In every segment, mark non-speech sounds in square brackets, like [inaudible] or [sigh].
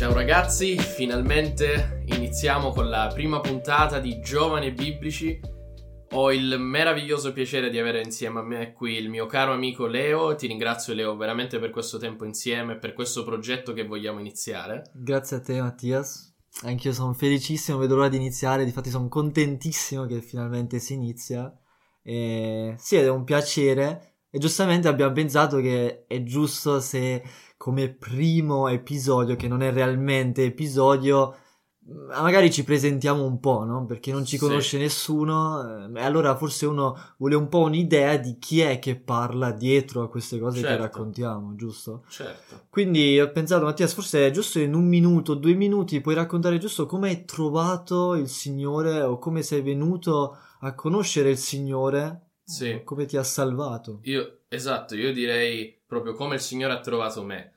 Ciao ragazzi, finalmente iniziamo con la prima puntata di Giovani e Biblici. Ho il meraviglioso piacere di avere insieme a me qui il mio caro amico Leo. Ti ringrazio Leo veramente per questo tempo insieme, per questo progetto che vogliamo iniziare. Grazie a te Mattias. Anch'io sono felicissimo, vedo l'ora di iniziare, difatti sono contentissimo che finalmente si inizia. E sì, è un piacere. E giustamente abbiamo pensato che è giusto se come primo episodio, che non è realmente episodio, magari ci presentiamo un po', no? Perché non ci conosce sì. nessuno, e allora forse uno vuole un po' un'idea di chi è che parla dietro a queste cose certo. che raccontiamo, giusto? Certo. Quindi ho pensato, Mattias, forse è giusto in un minuto, due minuti, puoi raccontare giusto come hai trovato il Signore o come sei venuto a conoscere il Signore, sì. come ti ha salvato. Io, esatto, io direi proprio come il Signore ha trovato me.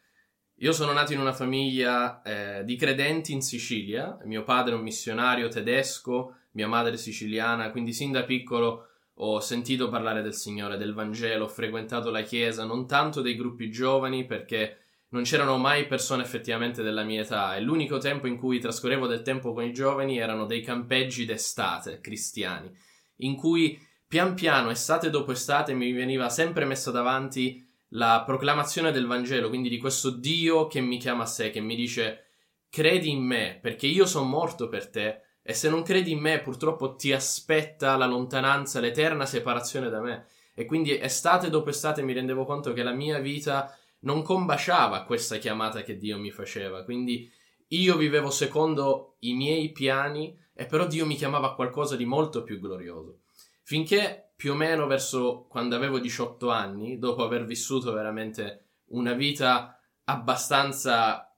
Io sono nato in una famiglia eh, di credenti in Sicilia, mio padre è un missionario tedesco, mia madre è siciliana, quindi sin da piccolo ho sentito parlare del Signore, del Vangelo, ho frequentato la Chiesa, non tanto dei gruppi giovani perché non c'erano mai persone effettivamente della mia età e l'unico tempo in cui trascorrevo del tempo con i giovani erano dei campeggi d'estate cristiani, in cui pian piano, estate dopo estate, mi veniva sempre messo davanti la proclamazione del Vangelo, quindi di questo Dio che mi chiama a sé, che mi dice credi in me perché io sono morto per te e se non credi in me purtroppo ti aspetta la lontananza, l'eterna separazione da me. E quindi estate dopo estate mi rendevo conto che la mia vita non combaciava questa chiamata che Dio mi faceva, quindi io vivevo secondo i miei piani e però Dio mi chiamava a qualcosa di molto più glorioso. Finché più o meno verso quando avevo 18 anni, dopo aver vissuto veramente una vita abbastanza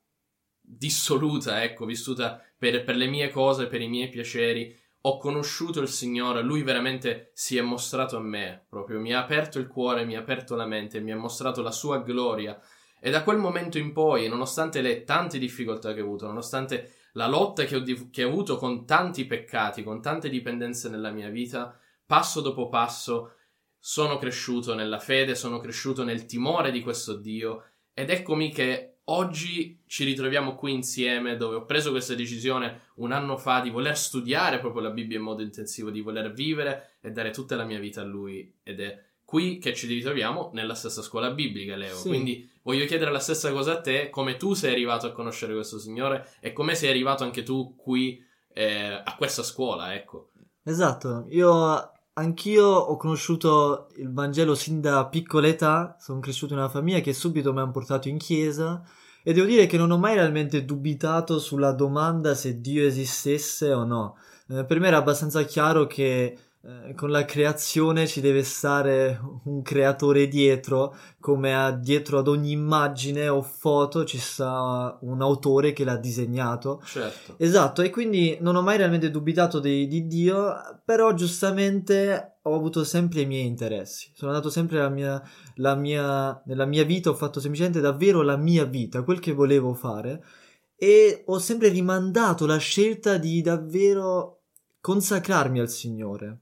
dissoluta, ecco, vissuta per, per, le mie cose, per i miei piaceri, ho conosciuto il Signore, Lui veramente si è mostrato a me, proprio mi ha aperto il cuore, mi ha aperto la mente, mi ha mostrato la sua gloria. E da quel momento in poi, nonostante le tante difficoltà che ho avuto, nonostante la lotta che ho, che ho avuto con tanti peccati, con tante dipendenze nella mia vita, passo dopo passo sono cresciuto nella fede, sono cresciuto nel timore di questo Dio ed eccomi che oggi ci ritroviamo qui insieme dove ho preso questa decisione un anno fa di voler studiare proprio la Bibbia in modo intensivo, di voler vivere e dare tutta la mia vita a Lui ed è qui che ci ritroviamo nella stessa scuola biblica, Leo. Sì. Quindi voglio chiedere la stessa cosa a te, come tu sei arrivato a conoscere questo Signore e come sei arrivato anche tu qui eh, a questa scuola, ecco. Esatto, io Anch'io ho conosciuto il Vangelo sin da piccola età, sono cresciuto in una famiglia che subito mi ha portato in chiesa e devo dire che non ho mai realmente dubitato sulla domanda se Dio esistesse o no. Eh, per me era abbastanza chiaro che con la creazione ci deve stare un creatore dietro, come a, dietro ad ogni immagine o foto ci sta un autore che l'ha disegnato. Certo. Esatto, e quindi non ho mai realmente dubitato di, di Dio, però giustamente ho avuto sempre i miei interessi. Sono andato sempre la mia, la mia, nella mia vita, ho fatto semplicemente davvero la mia vita, quel che volevo fare, e ho sempre rimandato la scelta di davvero consacrarmi al Signore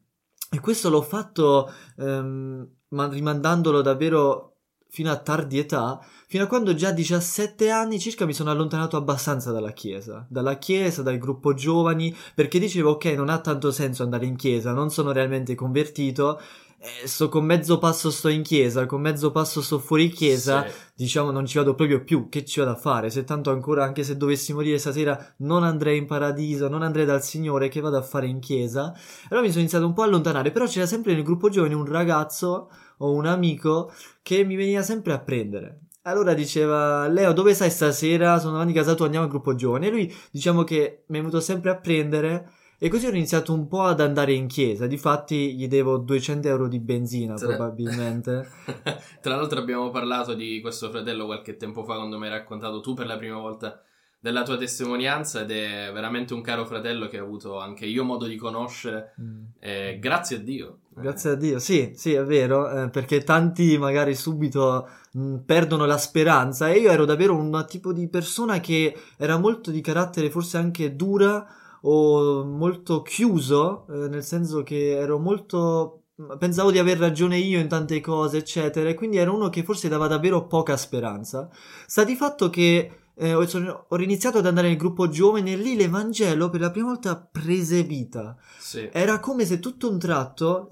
e questo l'ho fatto ehm, rimandandolo davvero fino a tardi età, fino a quando già a 17 anni circa mi sono allontanato abbastanza dalla chiesa, dalla chiesa, dal gruppo giovani, perché dicevo ok, non ha tanto senso andare in chiesa, non sono realmente convertito eh, sto con mezzo passo sto in chiesa, con mezzo passo sto fuori chiesa, sì. diciamo non ci vado proprio più, che ci vado a fare? Se tanto ancora, anche se dovessi morire stasera, non andrei in paradiso, non andrei dal Signore, che vado a fare in chiesa? Allora mi sono iniziato un po' a allontanare, però c'era sempre nel gruppo giovane un ragazzo o un amico che mi veniva sempre a prendere. Allora diceva, Leo, dove stai stasera? Sono davanti a casa tua, andiamo al gruppo giovane. E lui, diciamo che mi è venuto sempre a prendere e così ho iniziato un po' ad andare in chiesa. Difatti, gli devo 200 euro di benzina, Tra... probabilmente. [laughs] Tra l'altro, abbiamo parlato di questo fratello qualche tempo fa quando mi hai raccontato tu per la prima volta della tua testimonianza ed è veramente un caro fratello che ho avuto anche io modo di conoscere. Mm. Eh, grazie a Dio. Grazie a Dio, sì, sì, è vero, eh, perché tanti magari subito mh, mm, perdono la speranza e io ero davvero un tipo di persona che era molto di carattere forse anche dura o molto chiuso, eh, nel senso che ero molto pensavo di aver ragione io in tante cose, eccetera, e quindi ero uno che forse dava davvero poca speranza. Sta di fatto che eh, ho, ho iniziato ad andare nel gruppo giovane e lì l'Evangelo per la prima volta prese vita. Sì. Era come se tutto un tratto,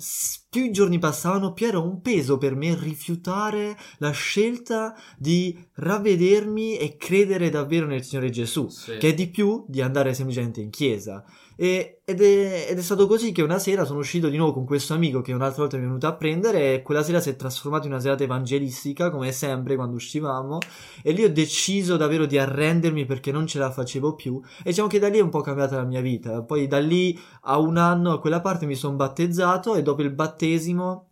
più i giorni passavano, più era un peso per me rifiutare la scelta di ravvedermi e credere davvero nel Signore Gesù, Sì. che è di più di andare semplicemente in chiesa. E- ed, è, ed è stato così che una sera sono uscito di nuovo con questo amico che un'altra volta mi è venuto a prendere e quella sera si è trasformato in una serata evangelistica, come sempre quando uscivamo, e lì ho deciso davvero di arrendermi perché non ce la facevo più e diciamo che da lì è un po' cambiata la mia vita. Poi da lì a un anno a quella parte mi sono battezzato e dopo il battesimo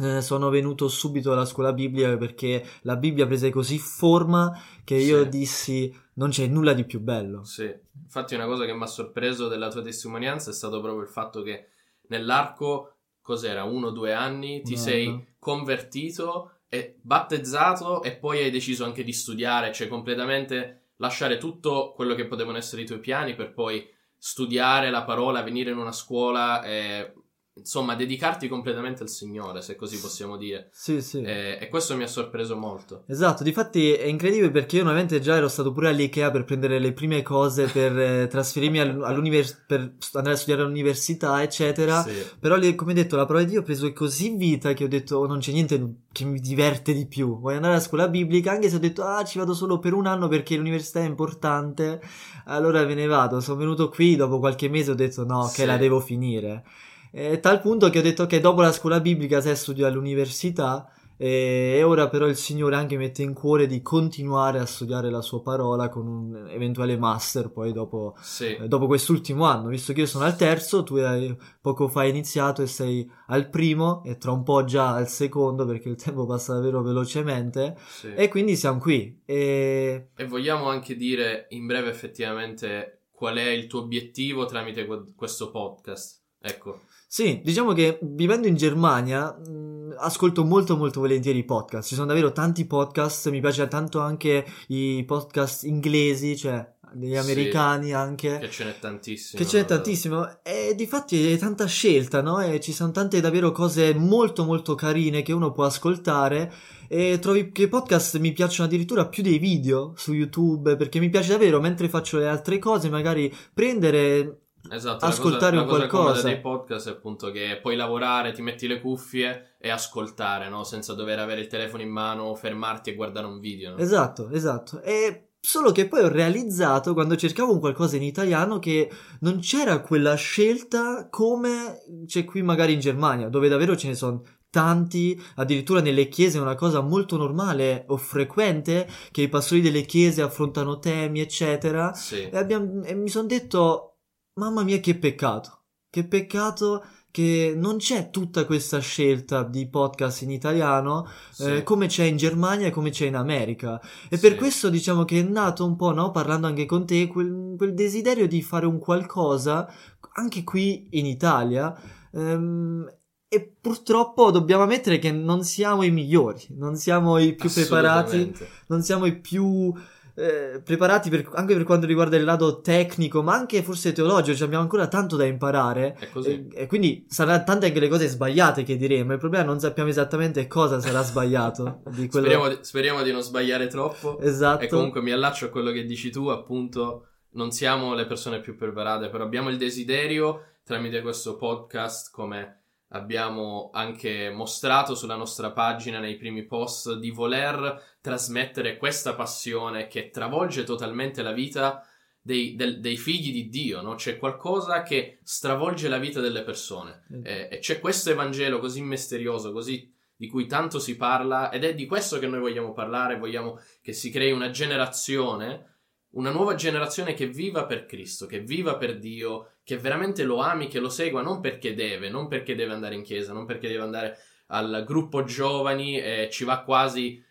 eh, sono venuto subito alla scuola biblica perché la Bibbia prese così forma che io Sì. dissi non c'è nulla di più bello. Sì, infatti una cosa che mi ha sorpreso della tua testimonianza è stato proprio il fatto che nell'arco, cos'era, uno o due anni, ti Un sei anno. convertito e battezzato e poi hai deciso anche di studiare, cioè completamente lasciare tutto quello che potevano essere i tuoi piani per poi studiare la parola, venire in una scuola e insomma dedicarti completamente al Signore, se così possiamo dire. Sì, sì. E, e questo mi ha sorpreso molto. Esatto, difatti è incredibile perché io ovviamente già ero stato pure all'IKEA per prendere le prime cose per eh, [laughs] trasferirmi all- all'univers- per andare a studiare all'università, eccetera. Sì, Però come detto, la parola di Dio ha preso così vita che ho detto "Oh, non c'è niente che mi diverte di più. Voglio andare a scuola biblica, anche se ho detto ah ci vado solo per un anno perché l'università è importante, allora me ne vado. Sono venuto qui, dopo qualche mese ho detto no, che Sì. la devo finire. E tal punto che ho detto che dopo la scuola biblica se studio all'università e e ora però il Signore anche mette in cuore di continuare a studiare la sua parola con un eventuale master poi dopo sì. eh, dopo quest'ultimo anno, visto che io sono al terzo, tu hai poco fa iniziato e sei al primo e tra un po' già al secondo perché il tempo passa davvero velocemente sì. e quindi siamo qui. E E vogliamo anche dire in breve effettivamente qual è il tuo obiettivo tramite que- questo podcast. Ecco, sì, diciamo che vivendo in Germania mh, ascolto molto molto volentieri i podcast, ci sono davvero tanti podcast, mi piace tanto anche i podcast inglesi, cioè degli Sì. americani anche. che ce n'è tantissimo. Che ce n'è tantissimo e difatti è tanta scelta, no? E ci sono tante davvero cose molto molto carine che uno può ascoltare e trovi che i podcast mi piacciono addirittura più dei video su YouTube perché mi piace davvero mentre faccio le altre cose magari prendere Esatto, ascoltare la un cosa, la cosa qualcosa. dei podcast è appunto che puoi lavorare, ti metti le cuffie e ascoltare, no? Senza dover avere il telefono in mano, fermarti e guardare un video. no? Esatto, esatto. E solo che poi ho realizzato quando cercavo un qualcosa in italiano che non c'era quella scelta come c'è qui magari in Germania, dove davvero ce ne sono tanti, addirittura nelle chiese è una cosa molto normale o frequente che i pastori delle chiese affrontano temi, eccetera. Sì, E, abbiam- e mi sono detto, mamma mia, che peccato. Che peccato che non c'è tutta questa scelta di podcast in italiano sì. eh, come c'è in Germania e come c'è in America. E Sì. per questo diciamo che è nato un po', no? Parlando anche con te, quel, quel desiderio di fare un qualcosa anche qui in Italia. ehm, e purtroppo dobbiamo ammettere che non siamo i migliori, non siamo i più preparati non siamo i più eh, preparati per- anche per quanto riguarda il lato tecnico, ma anche forse teologico, cioè abbiamo ancora tanto da imparare. E, e quindi saranno tante anche le cose sbagliate che diremo. Il problema è che non sappiamo esattamente cosa sarà sbagliato. [laughs] Di quello... Speriamo, speriamo di non sbagliare troppo. Esatto. E comunque mi allaccio a quello che dici tu, appunto, non siamo le persone più preparate, però abbiamo il desiderio tramite questo podcast, come abbiamo anche mostrato sulla nostra pagina nei primi post, di voler trasmettere questa passione che travolge totalmente la vita dei, del- dei figli di Dio, no? C'è qualcosa che stravolge la vita delle persone. Eh, e c'è questo Evangelo così misterioso, così di cui tanto si parla, ed è di questo che noi vogliamo parlare, vogliamo che si crei una generazione, una nuova generazione che viva per Cristo, che viva per Dio, che veramente lo ami, che lo segua non perché deve, non perché deve andare in chiesa, non perché deve andare al gruppo giovani e ci va quasi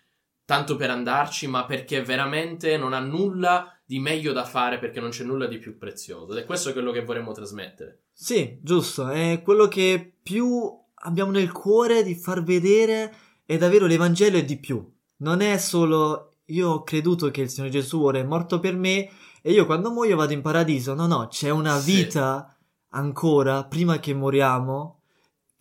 tanto per andarci, ma perché veramente non ha nulla di meglio da fare perché non c'è nulla di più prezioso. Ed è questo quello che vorremmo trasmettere. Sì, giusto. È quello che più abbiamo nel cuore di far vedere è davvero l'Evangelo e di più. Non è solo io ho creduto che il Signore Gesù ora è morto per me e io quando muoio vado in paradiso. No, no, c'è una Sì. vita ancora prima che moriamo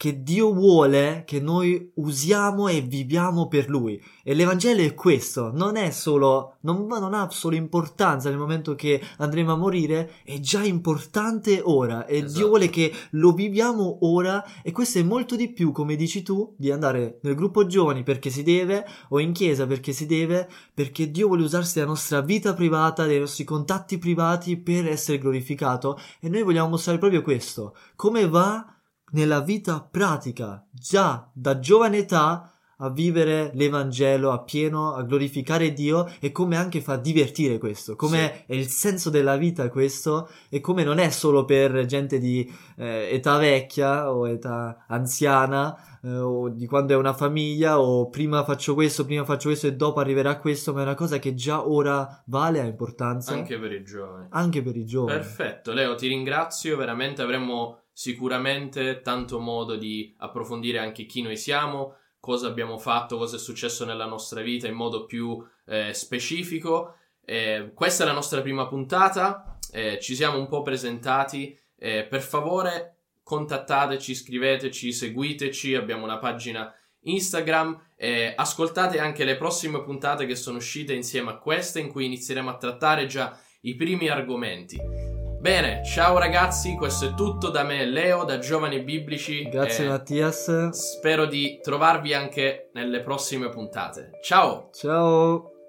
che Dio vuole che noi usiamo e viviamo per Lui. E l'Evangelo è questo, non è solo, non, non, ha solo importanza nel momento che andremo a morire, è già importante ora e esatto. Dio vuole che lo viviamo ora e questo è molto di più, come dici tu, di andare nel gruppo giovani perché si deve o in chiesa perché si deve, perché Dio vuole usarsi la nostra vita privata, dei nostri contatti privati per essere glorificato e noi vogliamo mostrare proprio questo, come va nella vita pratica, già da giovane età, a vivere l'Evangelo appieno, a glorificare Dio e come anche fa divertire questo, come sì. è il senso della vita questo e come non è solo per gente di eh, età vecchia o età anziana eh, o di quando è una famiglia o prima faccio questo, prima faccio questo e dopo arriverà questo, ma è una cosa che già ora vale, ha importanza. Anche per i giovani. Anche per i giovani. Perfetto, Leo, ti ringrazio, veramente avremmo sicuramente tanto modo di approfondire anche chi noi siamo, cosa abbiamo fatto, cosa è successo nella nostra vita in modo più eh, specifico. Eh, questa è la nostra prima puntata, eh, ci siamo un po' presentati. Eh, per favore contattateci, scriveteci, seguiteci, abbiamo una pagina Instagram. ascoltate anche le prossime puntate che sono uscite insieme a queste, in cui inizieremo a trattare già i primi argomenti. Bene, ciao ragazzi, questo è tutto da me, Leo, da Giovani Biblici. Grazie Mattias. Spero di trovarvi anche nelle prossime puntate. Ciao! Ciao!